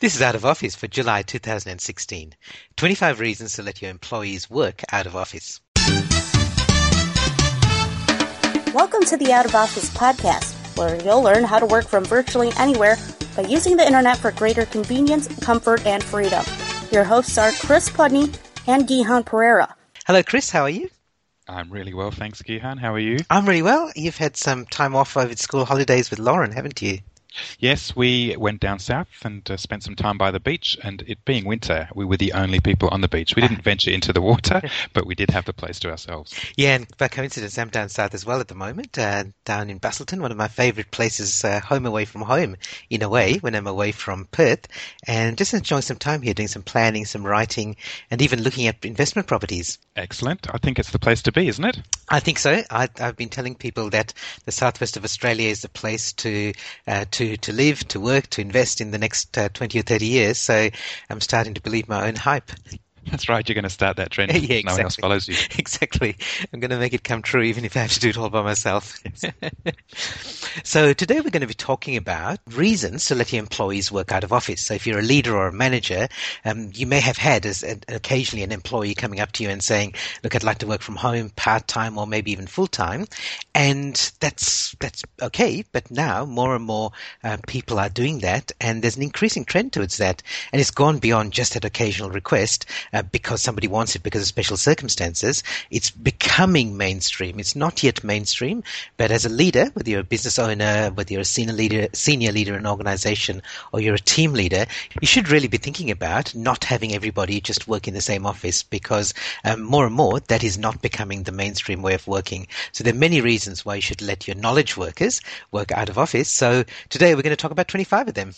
This is Out of Office for July 2016. 25 reasons to let your employees work out of office. Welcome to the Out of Office podcast, where you'll learn how to work from virtually anywhere by using the internet for greater convenience, comfort, and freedom. Your hosts are Chris Pudney and Gihan Pereira. Hello, Chris. How are you? I'm really well, thanks, Gihan. How are you? I'm really well. You've had some time off over school holidays with Lauren, haven't you? Yes, we went down south and uh, spent some time by the beach. And it being winter, we were the only people on the beach. We didn't venture into the water, but we did have the place to ourselves. Yeah, and by coincidence, I'm down south as well at the moment, uh, down in Busselton, one of my favourite places, uh, home away from home, in a way, when I'm away from Perth. And just enjoying some time here, doing some planning, some writing, and even looking at investment properties. Excellent. I think it's the place to be, isn't it? I think so. I, have been telling people that the southwest of Australia is the place to uh, to live, to work, to invest in the next uh, twenty or thirty years. So I'm starting to believe my own hype. That's right. You're going to start that trend. yeah, exactly. No one else follows you. exactly. I'm going to make it come true, even if I have to do it all by myself. so today we're going to be talking about reasons to let your employees work out of office. So if you're a leader or a manager, um, you may have had as occasionally an employee coming up to you and saying, "Look, I'd like to work from home part time or maybe even full time," and that's that's okay. But now more and more uh, people are doing that, and there's an increasing trend towards that, and it's gone beyond just that occasional request. Uh, uh, because somebody wants it because of special circumstances. It's becoming mainstream. It's not yet mainstream, but as a leader, whether you're a business owner, whether you're a senior leader, senior leader in an organization, or you're a team leader, you should really be thinking about not having everybody just work in the same office because um, more and more that is not becoming the mainstream way of working. So there are many reasons why you should let your knowledge workers work out of office. So today we're going to talk about 25 of them.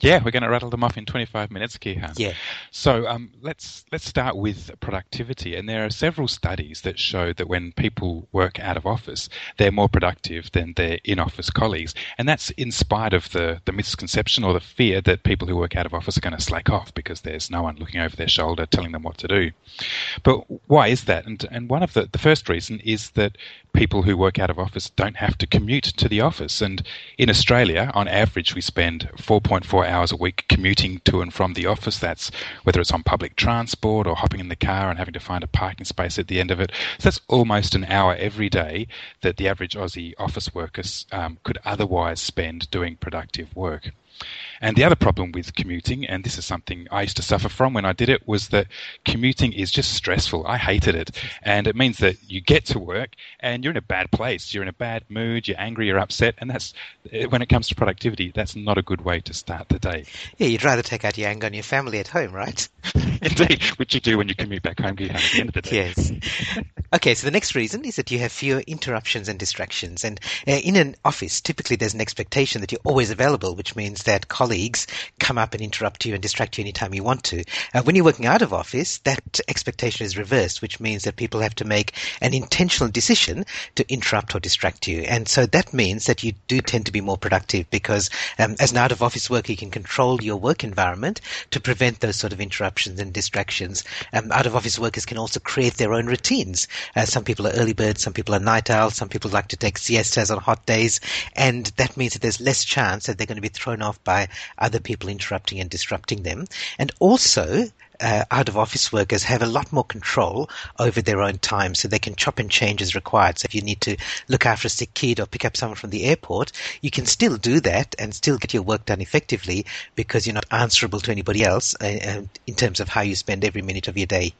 Yeah, we're going to rattle them off in 25 minutes, Gihan. Yeah. So um, let's let's start with productivity, and there are several studies that show that when people work out of office, they're more productive than their in-office colleagues, and that's in spite of the the misconception or the fear that people who work out of office are going to slack off because there's no one looking over their shoulder telling them what to do. But why is that? And and one of the the first reason is that people who work out of office don't have to commute to the office, and in Australia, on average, we spend 4.4 hours a week commuting to and from the office. That's whether it's on public transport or hopping in the car and having to find a parking space at the end of it. So that's almost an hour every day that the average Aussie office worker um, could otherwise spend doing productive work. And the other problem with commuting, and this is something I used to suffer from when I did it, was that commuting is just stressful. I hated it. And it means that you get to work and you're in a bad place. You're in a bad mood, you're angry, you're upset. And that's, when it comes to productivity, that's not a good way to start the day. Yeah, you'd rather take out your anger on your family at home, right? Indeed, which you do when you commute back home, at the end of the day. Yes. Okay, so the next reason is that you have fewer interruptions and distractions. And uh, in an office, typically there's an expectation that you're always available, which means that colleagues colleagues come up and interrupt you and distract you anytime you want to. Uh, when you're working out of office, that expectation is reversed, which means that people have to make an intentional decision to interrupt or distract you. And so that means that you do tend to be more productive because um, as an out of office worker, you can control your work environment to prevent those sort of interruptions and distractions. Um, out of office workers can also create their own routines. Uh, some people are early birds, some people are night owls, some people like to take siestas on hot days, and that means that there's less chance that they're going to be thrown off by other people interrupting and disrupting them. And also, uh, out of office workers have a lot more control over their own time so they can chop and change as required. So if you need to look after a sick kid or pick up someone from the airport, you can still do that and still get your work done effectively because you're not answerable to anybody else uh, uh in terms of how you spend every minute of your day.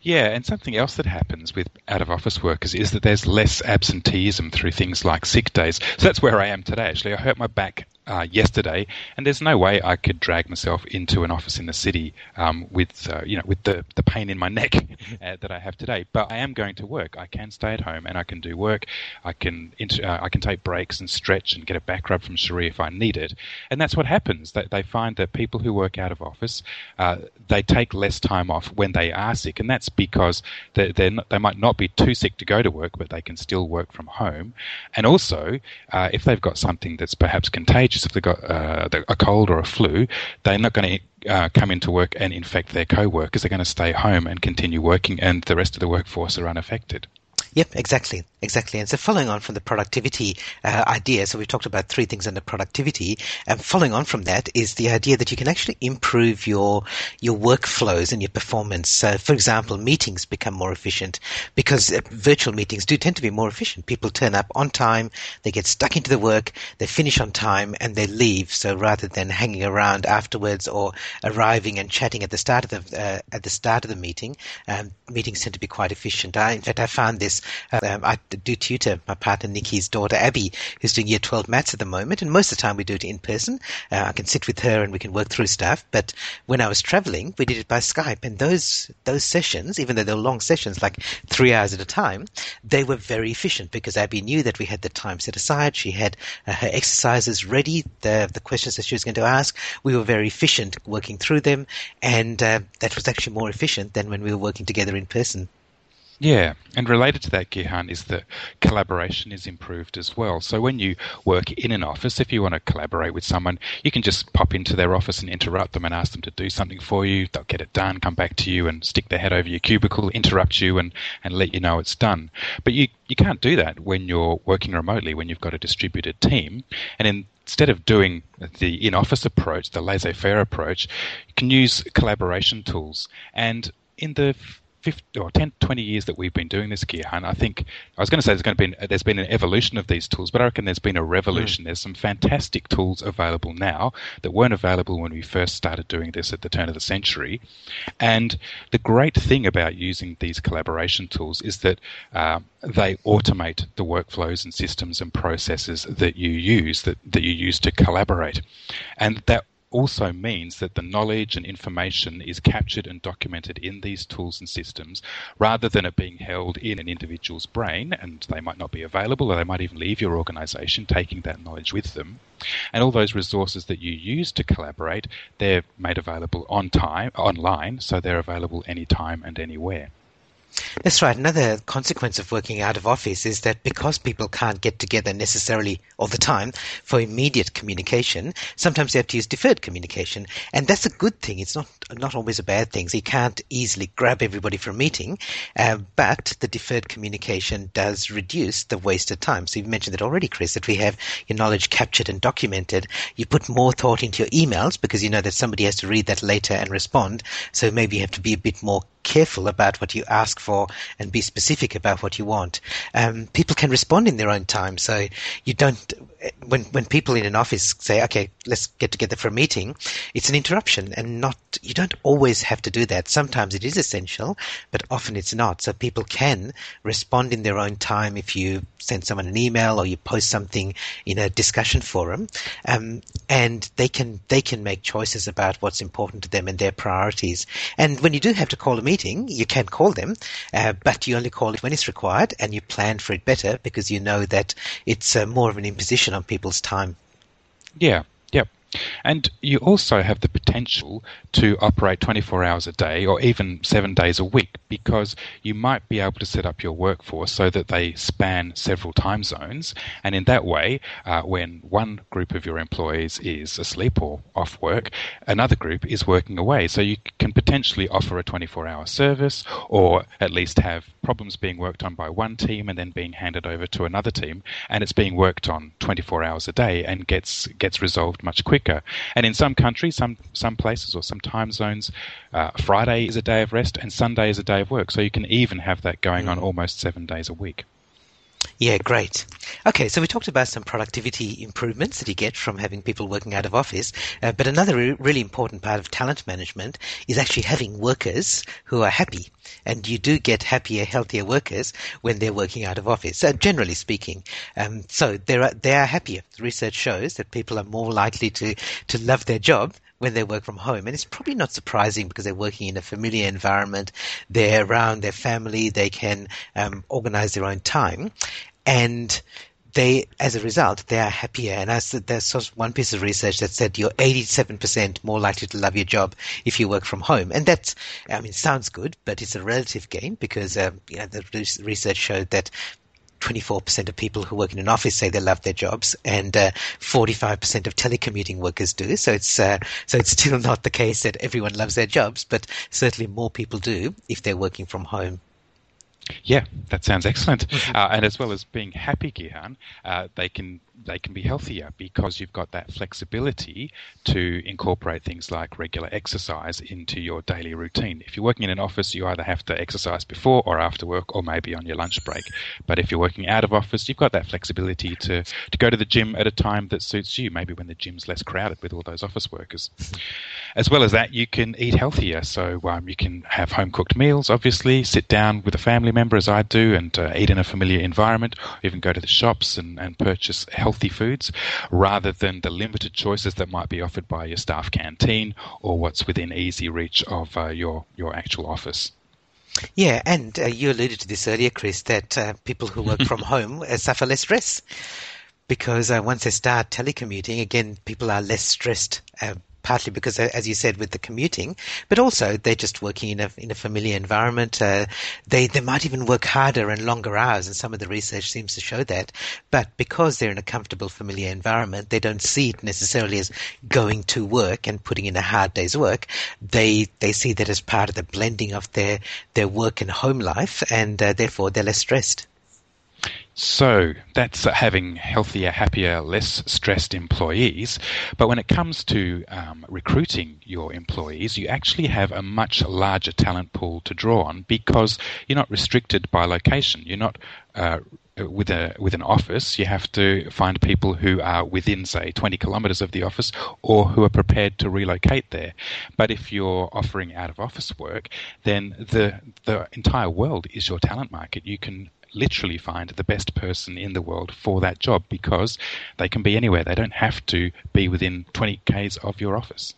Yeah, and something else that happens with out of office workers is that there's less absenteeism through things like sick days. So that's where I am today. Actually, I hurt my back uh, yesterday, and there's no way I could drag myself into an office in the city um, with uh, you know with the, the pain in my neck uh, that I have today. But I am going to work. I can stay at home and I can do work. I can inter- uh, I can take breaks and stretch and get a back rub from Cherie if I need it. And that's what happens. They, they find that people who work out of office uh, they take less time off when they are sick, and that's because they're not, they might not be too sick to go to work, but they can still work from home. And also, uh, if they've got something that's perhaps contagious if they've got uh, a cold or a flu, they're not going to uh, come into work and infect their co-workers. They're going to stay home and continue working, and the rest of the workforce are unaffected. Yep, exactly. Exactly. And so following on from the productivity uh, idea, so we've talked about three things under productivity, and following on from that is the idea that you can actually improve your your workflows and your performance. So for example, meetings become more efficient because uh, virtual meetings do tend to be more efficient. People turn up on time, they get stuck into the work, they finish on time, and they leave. So rather than hanging around afterwards or arriving and chatting at the start of the uh, at the start of the meeting, um, meetings tend to be quite efficient. I, in fact, I found this. Um, I do tutor my partner Nikki's daughter Abby, who's doing year 12 maths at the moment, and most of the time we do it in person. Uh, I can sit with her and we can work through stuff. But when I was traveling, we did it by Skype, and those those sessions, even though they were long sessions, like three hours at a time, they were very efficient because Abby knew that we had the time set aside. She had uh, her exercises ready, the the questions that she was going to ask. We were very efficient working through them, and uh, that was actually more efficient than when we were working together in person. Yeah, and related to that, Gihan, is that collaboration is improved as well. So when you work in an office, if you want to collaborate with someone, you can just pop into their office and interrupt them and ask them to do something for you. They'll get it done, come back to you and stick their head over your cubicle, interrupt you and, and let you know it's done. But you, you can't do that when you're working remotely, when you've got a distributed team. And in instead of doing the in-office approach, the laissez-faire approach, you can use collaboration tools. And in the 50 or 10, 20 years that we've been doing this Gihan, I think I was going to say there's going to be there's been an evolution of these tools, but I reckon there's been a revolution. Mm. There's some fantastic tools available now that weren't available when we first started doing this at the turn of the century. And the great thing about using these collaboration tools is that uh, they automate the workflows and systems and processes that you use that, that you use to collaborate, and that also means that the knowledge and information is captured and documented in these tools and systems rather than it being held in an individual's brain and they might not be available or they might even leave your organization taking that knowledge with them. And all those resources that you use to collaborate, they're made available on time, online, so they're available anytime and anywhere. That's right. Another consequence of working out of office is that because people can't get together necessarily all the time for immediate communication, sometimes they have to use deferred communication. And that's a good thing. It's not, not always a bad thing. So you can't easily grab everybody for a meeting, uh, but the deferred communication does reduce the wasted time. So you've mentioned that already, Chris, that we have your knowledge captured and documented. You put more thought into your emails because you know that somebody has to read that later and respond. So maybe you have to be a bit more careful about what you ask for and be specific about what you want. Um, people can respond in their own time, so you don't. When when people in an office say, "Okay, let's get together for a meeting," it's an interruption, and not. You don't always have to do that. Sometimes it is essential, but often it's not. So people can respond in their own time if you send someone an email or you post something in a discussion forum, um, and they can they can make choices about what's important to them and their priorities. And when you do have to call a meeting, you can call them, uh, but you only call it when it's required, and you plan for it better because you know that it's uh, more of an imposition on people's time. Yeah, Yep. And you also have the potential to operate 24 hours a day or even seven days a week because you might be able to set up your workforce so that they span several time zones. And in that way, uh, when one group of your employees is asleep or off work, another group is working away. So you potentially offer a 24 hour service or at least have problems being worked on by one team and then being handed over to another team. And it's being worked on 24 hours a day and gets, gets resolved much quicker. And in some countries, some some places or some time zones, uh, Friday is a day of rest and Sunday is a day of work. So you can even have that going mm. on almost seven days a week. Yeah, great. Okay, so we talked about some productivity improvements that you get from having people working out of office, uh, but another re- really important part of talent management is actually having workers who are happy. And you do get happier, healthier workers when they're working out of office, uh, generally speaking. Um, so they are, they are happier. Research shows that people are more likely to, to love their job when they work from home. And it's probably not surprising because they're working in a familiar environment. They're around their family. They can um, organize their own time. And they, as a result, they are happier. And as there's one piece of research that said you're 87% more likely to love your job if you work from home. And that's, I mean, sounds good, but it's a relative gain because, um, you know, the research showed that 24% of people who work in an office say they love their jobs, and uh, 45% of telecommuting workers do. So it's uh, so it's still not the case that everyone loves their jobs, but certainly more people do if they're working from home. Yeah, that sounds excellent. Mm-hmm. Uh, and as well as being happy, Gihan, uh, they can they can be healthier because you've got that flexibility to incorporate things like regular exercise into your daily routine. If you're working in an office, you either have to exercise before or after work, or maybe on your lunch break. But if you're working out of office, you've got that flexibility to to go to the gym at a time that suits you. Maybe when the gym's less crowded with all those office workers. As well as that, you can eat healthier. So um, you can have home cooked meals. Obviously, sit down with a family member as I do and uh, eat in a familiar environment, even go to the shops and, and purchase healthy foods rather than the limited choices that might be offered by your staff canteen or what's within easy reach of uh, your, your actual office. Yeah, and uh, you alluded to this earlier, Chris, that uh, people who work from home uh, suffer less stress because uh, once they start telecommuting, again, people are less stressed uh, partly because, as you said, with the commuting, but also they're just working in a in a familiar environment. Uh, they they might even work harder and longer hours, and some of the research seems to show that. But because they're in a comfortable, familiar environment, they don't see it necessarily as going to work and putting in a hard day's work. They they see that as part of the blending of their their work and home life, and uh, therefore they're less stressed. So that's having healthier, happier, less stressed employees. But when it comes to um, recruiting your employees, you actually have a much larger talent pool to draw on because you're not restricted by location. You're not uh, with a with an office, you have to find people who are within, say, 20 kilometres of the office, or who are prepared to relocate there. But if you're offering out of office work, then the the entire world is your talent market. You can literally find the best person in the world for that job because they can be anywhere. They don't have to be within 20 k's of your office.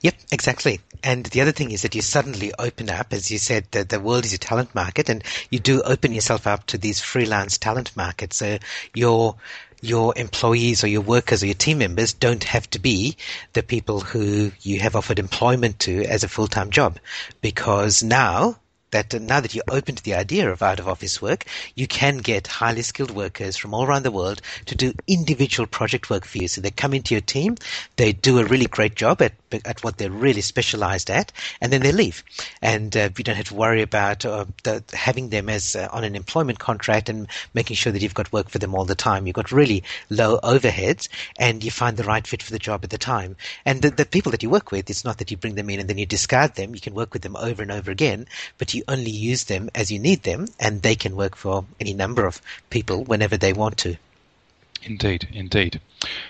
Yep, exactly. And the other thing is that you suddenly open up, as you said, the, the world is your talent market, and you do open yourself up to these freelance talent markets. So your your employees or your workers or your team members don't have to be the people who you have offered employment to as a full time job, because now that now that you're open to the idea of out of office work, you can get highly skilled workers from all around the world to do individual project work for you. So they come into your team, they do a really great job at at what they're really specialized at, and then they leave. And uh, you don't have to worry about uh, the, having them as uh, on an employment contract and making sure that you've got work for them all the time. You've got really low overheads, and you find the right fit for the job at the time. And the, the people that you work with, it's not that you bring them in and then you discard them. You can work with them over and over again, but you only use them as you need them, and they can work for any number of people whenever they want to. Indeed, indeed.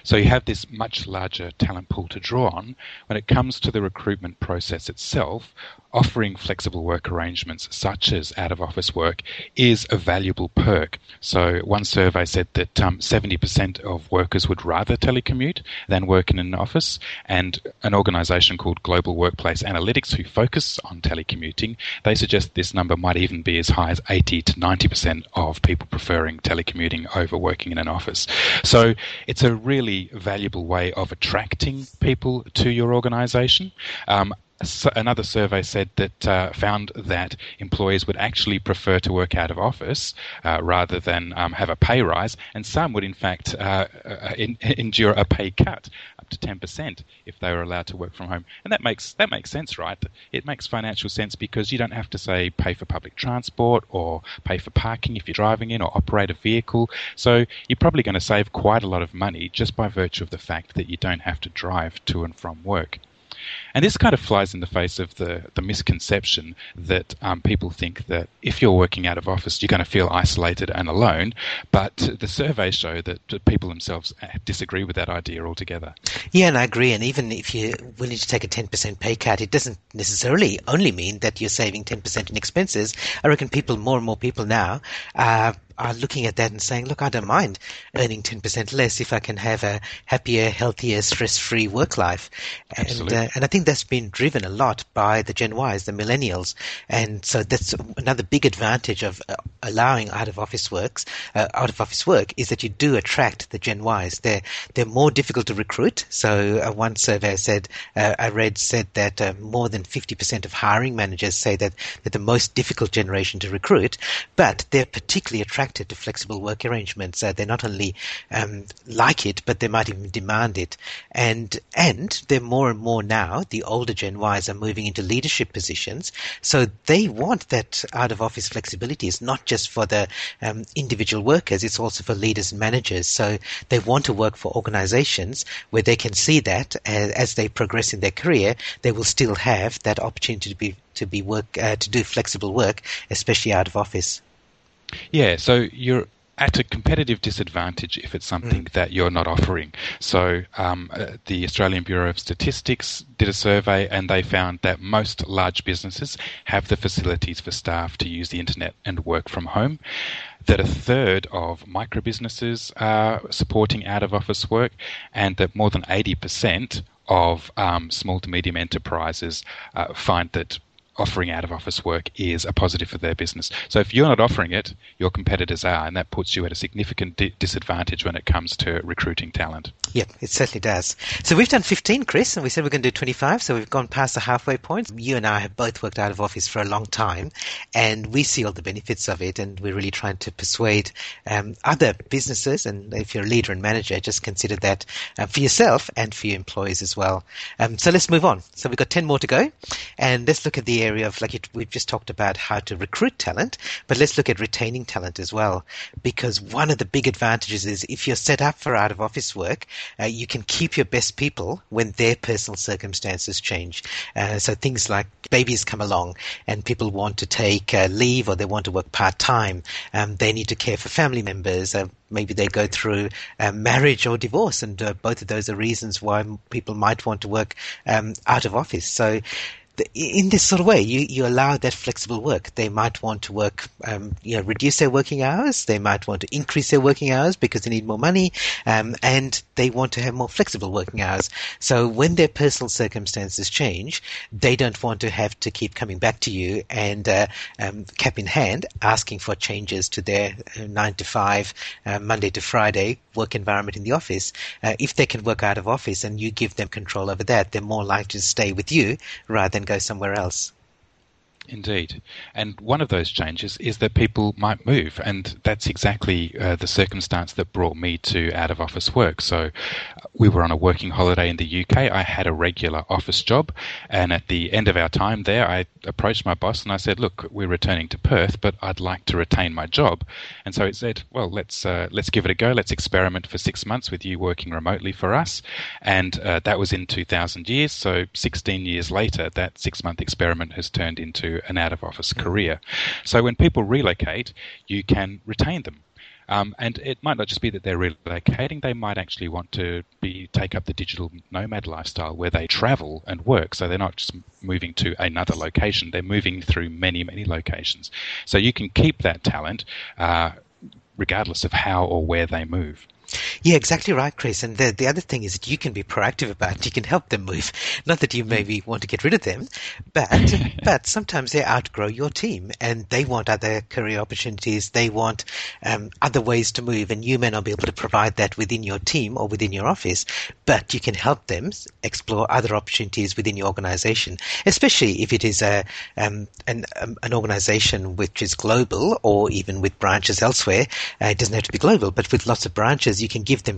So you have this much larger talent pool to draw on. When it comes to the recruitment process itself, offering flexible work arrangements such as out of office work is a valuable perk. So one survey said that um, 70% of workers would rather telecommute than work in an office, and an organisation called Global Workplace Analytics, who focus on telecommuting, they suggest this number might even be as high as 80 to 90% of people preferring telecommuting over working in an office. So it's a really valuable way of attracting people to your organisation. Um, another survey said that uh, found that employees would actually prefer to work out of office uh, rather than um, have a pay rise, and some would in fact uh, uh in, endure a pay cut to ten percent if they were allowed to work from home. And that makes that makes sense, right? It makes financial sense because you don't have to say pay for public transport or pay for parking if you're driving in or operate a vehicle. So you're probably going to save quite a lot of money just by virtue of the fact that you don't have to drive to and from work. And this kind of flies in the face of the, the misconception that um, people think that if you're working out of office, you're going to feel isolated and alone. But the surveys show that people themselves uh, disagree with that idea altogether. Yeah, and I agree. And even if you're willing to take a 10% pay cut, it doesn't necessarily only mean that you're saving 10% in expenses. I reckon people, more and more people now, are are looking at that and saying, look, I don't mind earning 10% less if I can have a happier, healthier, stress-free work life. And, uh, and I think that's been driven a lot by the Gen Ys, the millennials. And so that's another big advantage of uh, allowing out of office works, uh, out of office work is that you do attract the Gen Ys. They're, they're more difficult to recruit. So uh, one survey said, uh, I read said that uh, more than 50% of hiring managers say that they're the most difficult generation to recruit, but they're particularly attractive attracted to flexible work arrangements. Uh, they not only um, like it, but they might even demand it. And and they're more and more now. The older Gen Ys are moving into leadership positions, so they want that out of office flexibility. It's not just for the um, individual workers; it's also for leaders and managers. So they want to work for organizations where they can see that as, as they progress in their career, they will still have that opportunity to be to be work uh, to do flexible work, especially out of office. Yeah, so you're at a competitive disadvantage if it's something mm. that you're not offering. So, um, uh, the Australian Bureau of Statistics did a survey and they found that most large businesses have the facilities for staff to use the internet and work from home. That a third of micro businesses are supporting out of office work, and that more than 80% of um, small to medium enterprises uh, find that offering out of office work is a positive for their business. So if you're not offering it, your competitors are, and that puts you at a significant di- disadvantage when it comes to recruiting talent. Yep, it certainly does. So we've done 15, Chris, and we said we're going to do 25, so we've gone past the halfway point. You and I have both worked out of office for a long time, and we see all the benefits of it, and we're really trying to persuade um, other businesses, and if you're a leader and manager, just consider that uh, for yourself and for your employees as well. Um, so let's move on. So we've got 10 more to go, and let's look at the area of like it, we've just talked about how to recruit talent, but let's look at retaining talent as well. Because one of the big advantages is if you're set up for out of office work, uh, you can keep your best people when their personal circumstances change. Uh, so things like babies come along and people want to take uh, leave or they want to work part time. Um, they need to care for family members uh, maybe they go through um, marriage or divorce, and uh, both of those are reasons why people might want to work um, out of office. So in this sort of way, you, you allow that flexible work. They might want to work, um, you know, reduce their working hours. They might want to increase their working hours because they need more money, um, and they want to have more flexible working hours. So when their personal circumstances change, they don't want to have to keep coming back to you and uh, um, cap in hand asking for changes to their uh, nine to five, uh, Monday to Friday work environment in the office. Uh, if they can work out of office and you give them control over that, they're more likely to stay with you rather than go somewhere else. Indeed. And one of those changes is that people might move. And that's exactly uh, the circumstance that brought me to out of office work. So uh, we were on a working holiday in the UK. I had a regular office job. And at the end of our time there, I approached my boss and I said, Look, we're returning to Perth, but I'd like to retain my job. And so he said, Well, let's, uh, let's give it a go. Let's experiment for six months with you working remotely for us. And uh, that was in 2000 years. So 16 years later, that six month experiment has turned into an out of office career. So when people relocate, you can retain them. Um, and it might not just be that they're relocating; they might actually want to be take up the digital nomad lifestyle, where they travel and work. So they're not just moving to another location; they're moving through many, many locations. So you can keep that talent, uh, regardless of how or where they move. Yeah, exactly right, Chris. And the, the other thing is that you can be proactive about it. You can help them move. Not that you maybe want to get rid of them, but, but sometimes they outgrow your team and they want other career opportunities. They want um, other ways to move and you may not be able to provide that within your team or within your office, but you can help them explore other opportunities within your organization, especially if it is a, um, an, um, an organization which is global or even with branches elsewhere. Uh, it doesn't have to be global, but with lots of branches, you can give them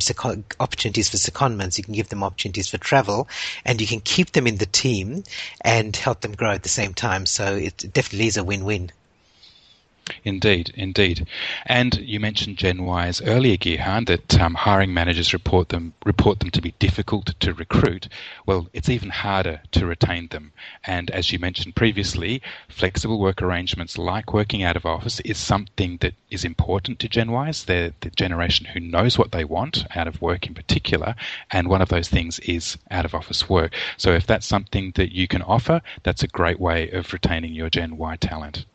opportunities for secondments, you can give them opportunities for travel, and you can keep them in the team and help them grow at the same time. So it definitely is a win-win. Indeed, indeed. And you mentioned Gen Ys earlier, Gihan, that um, hiring managers report them report them to be difficult to recruit. Well, it's even harder to retain them. And as you mentioned previously, flexible work arrangements like working out of office is something that is important to Gen Ys. They're the generation who knows what they want out of work in particular, and one of those things is out of office work. So if that's something that you can offer, that's a great way of retaining your Gen Y talent.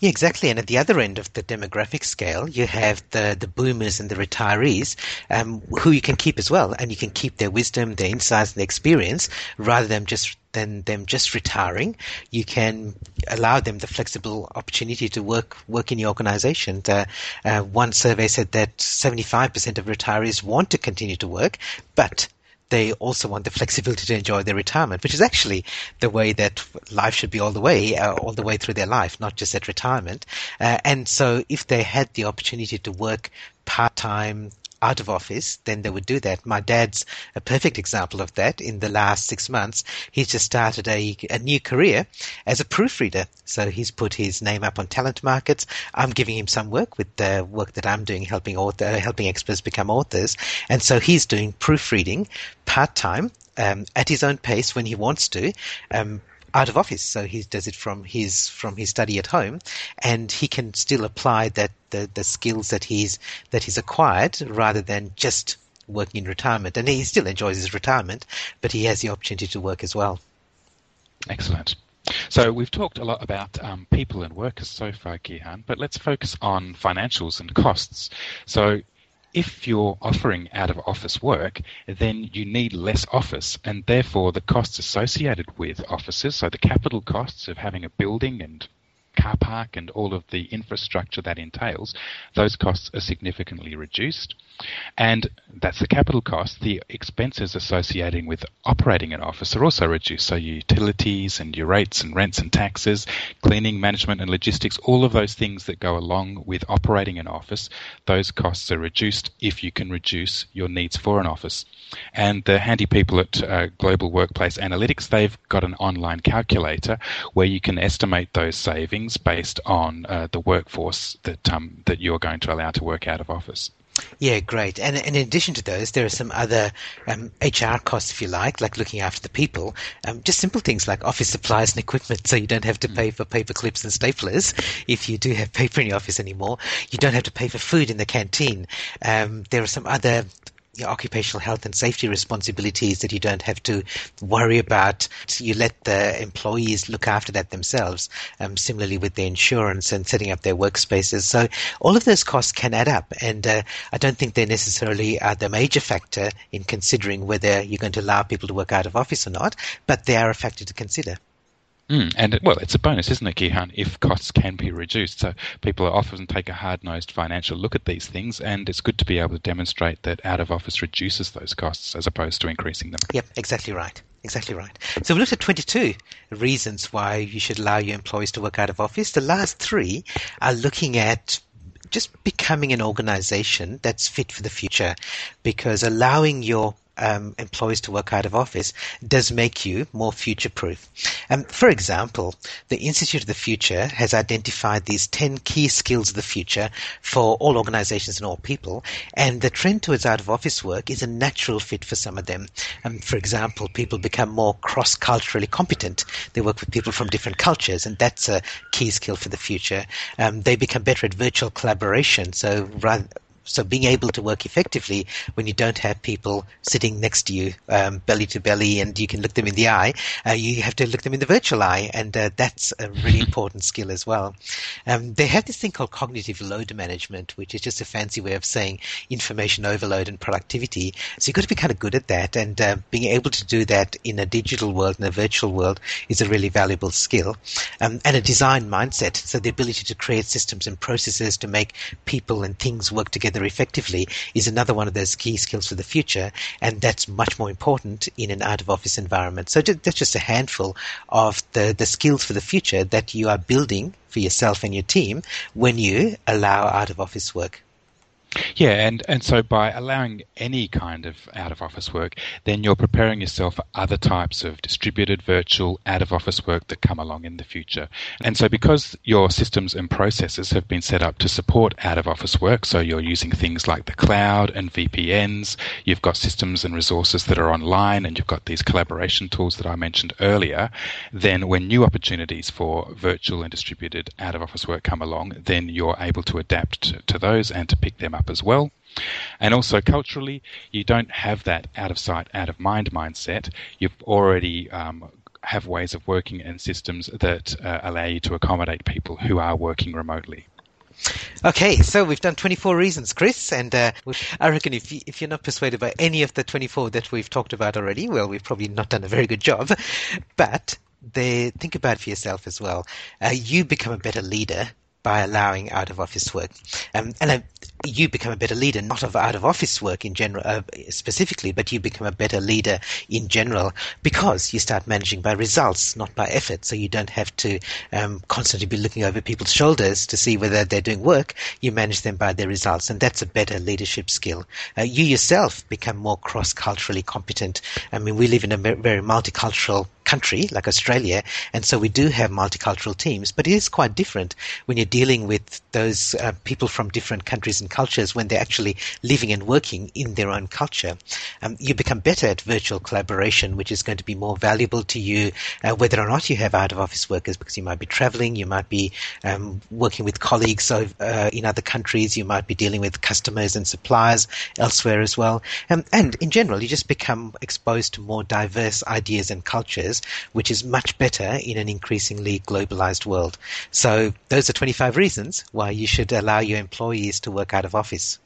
Yeah, exactly. And at the other end of the demographic scale, you have the, the boomers and the retirees, um, who you can keep as well. And you can keep their wisdom, their insights, and their experience rather than just than them just retiring. You can allow them the flexible opportunity to work work in your organization. Uh, uh, one survey said that 75% of retirees want to continue to work, but they also want the flexibility to enjoy their retirement, which is actually the way that life should be all the way, uh, all the way through their life, not just at retirement. Uh, and so if they had the opportunity to work part time, out of office, then they would do that. My dad's a perfect example of that. In the last six months, he's just started a, a new career as a proofreader. So he's put his name up on talent markets. I'm giving him some work with the work that I'm doing, helping author, helping experts become authors. And so he's doing proofreading part time um, at his own pace when he wants to. Um, out of office, so he does it from his from his study at home, and he can still apply that the, the skills that he's that he's acquired rather than just working in retirement. And he still enjoys his retirement, but he has the opportunity to work as well. Excellent. So we've talked a lot about um, people and workers so far, Gihan, but let's focus on financials and costs. So if you're offering out of office work, then you need less office, and therefore the costs associated with offices, so the capital costs of having a building and car park and all of the infrastructure that entails, those costs are significantly reduced. And that's the capital cost. The expenses associating with operating an office are also reduced. So utilities and your rates and rents and taxes, cleaning, management and logistics, all of those things that go along with operating an office, those costs are reduced if you can reduce your needs for an office. And the handy people at uh, Global Workplace Analytics, they've got an online calculator where you can estimate those savings based on uh, the workforce that um, that you're going to allow to work out of office. Yeah, great. And, and, in addition to those, there are some other um, HR costs, if you like, like looking after the people. Um, just simple things like office supplies and equipment, so you don't have to pay for paper clips and staplers if you do have paper in your office anymore. You don't have to pay for food in the canteen. Um, there are some other your occupational health and safety responsibilities that you don't have to worry about. You let the employees look after that themselves. Um, similarly with their insurance and setting up their workspaces. So all of those costs can add up, and uh, I don't think they're necessarily are the major factor in considering whether you're going to allow people to work out of office or not, but they are a factor to consider. Mm, and well, it's a bonus, isn't it, Gihan, if costs can be reduced? So people often take a hard nosed financial look at these things, and it's good to be able to demonstrate that out of office reduces those costs as opposed to increasing them. Yep, exactly right. Exactly right. So we looked at 22 reasons why you should allow your employees to work out of office. The last three are looking at just becoming an organization that's fit for the future because allowing your um, employees to work out of office does make you more future proof. Um, for example, the Institute of the Future has identified these 10 key skills of the future for all organizations and all people, and the trend towards out of office work is a natural fit for some of them. Um, for example, people become more cross culturally competent. They work with people from different cultures, and that's a key skill for the future. Um, they become better at virtual collaboration, so rather, so being able to work effectively when you don't have people sitting next to you, um, belly to belly, and you can look them in the eye, uh, you have to look them in the virtual eye, and uh, that's a really important skill as well. Um, they have this thing called cognitive load management, which is just a fancy way of saying information overload and productivity. So you've got to be kind of good at that, and uh, being able to do that in a digital world, in a virtual world, is a really valuable skill. Um, and a design mindset, so the ability to create systems and processes to make people and things work together together effectively is another one of those key skills for the future, and that's much more important in an out of office environment. So that's just a handful of the, the skills for the future that you are building for yourself and your team when you allow out of office work. Yeah, and, and so by allowing any kind of out of office work, then you're preparing yourself for other types of distributed virtual out of office work that come along in the future. And so because your systems and processes have been set up to support out of office work, so you're using things like the cloud and VPNs, you've got systems and resources that are online, and you've got these collaboration tools that I mentioned earlier, then when new opportunities for virtual and distributed out of office work come along, then you're able to adapt to, to those and to pick them up up as well. And also culturally, you don't have that out of sight, out of mind mindset. You've already um, have ways of working and systems that uh, allow you to accommodate people who are working remotely. Okay, so we've done 24 reasons, Chris, and uh, I reckon if, you, if you're not persuaded by any of the 24 that we've talked about already, well, we've probably not done a very good job. But they, think about it for yourself as well. Uh, you become a better leader by allowing out of office work. Um, and uh, you become a better leader, not of out of office work in general, uh, specifically, but you become a better leader in general because you start managing by results, not by effort. So you don't have to um, constantly be looking over people's shoulders to see whether they're doing work. You manage them by their results, and that's a better leadership skill. Uh, you yourself become more cross-culturally competent. I mean, we live in a very multicultural country like Australia, and so we do have multicultural teams, but it is quite different when you're dealing with those uh, people from different countries and cultures when they're actually living and working in their own culture. Um, you become better at virtual collaboration, which is going to be more valuable to you, uh, whether or not you have out of office workers, because you might be traveling, you might be um, working with colleagues uh, in other countries, you might be dealing with customers and suppliers elsewhere as well. Um, and in general, you just become exposed to more diverse ideas and cultures, which is much better in an increasingly globalized world. So those are 25 reasons why you should allow your employees to work out of office.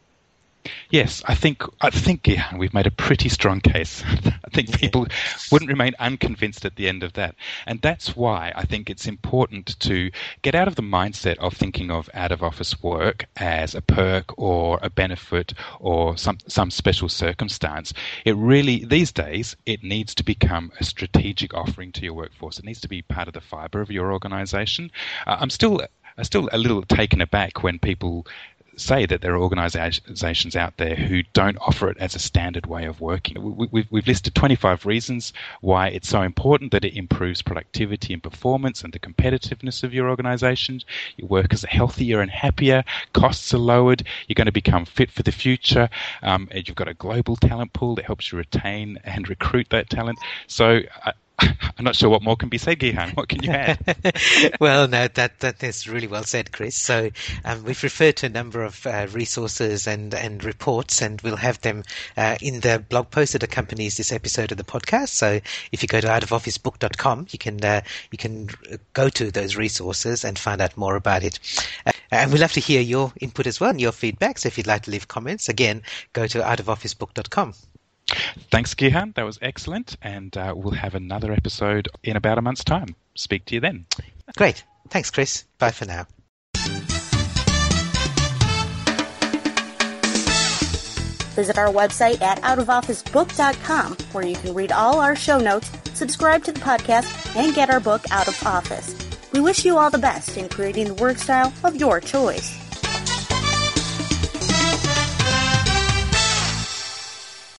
Yes, I think I think yeah, we've made a pretty strong case. I think people wouldn't remain unconvinced at the end of that, and that's why I think it's important to get out of the mindset of thinking of out of office work as a perk or a benefit or some some special circumstance. It really these days it needs to become a strategic offering to your workforce. It needs to be part of the fibre of your organisation. Uh, I'm still I'm still a little taken aback when people say that there are organisations out there who don't offer it as a standard way of working. We, have listed 25 reasons why it's so important that it improves productivity and performance and the competitiveness of your organisation. Your workers are healthier and happier, costs are lowered, you're going to become fit for the future, um, and you've got a global talent pool that helps you retain and recruit that talent. So, uh, I'm not sure what more can be said, Gihan. What can you add? well, no, that that is really well said, Chris. So um, we've referred to a number of uh, resources and and reports, and we'll have them uh, in the blog post that accompanies this episode of the podcast. So if you go to outofofficebook.com, you can uh, you can go to those resources and find out more about it. Uh, and we'd love to hear your input as well and your feedback. So if you'd like to leave comments, again, go to outofofficebook.com. Thanks, Gihan. That was excellent. And uh, we'll have another episode in about a month's time. Speak to you then. Great. Thanks, Chris. Bye for now. Visit our website at outofofficebook.com where you can read all our show notes, subscribe to the podcast, and get our book Out of Office. We wish you all the best in creating the work style of your choice.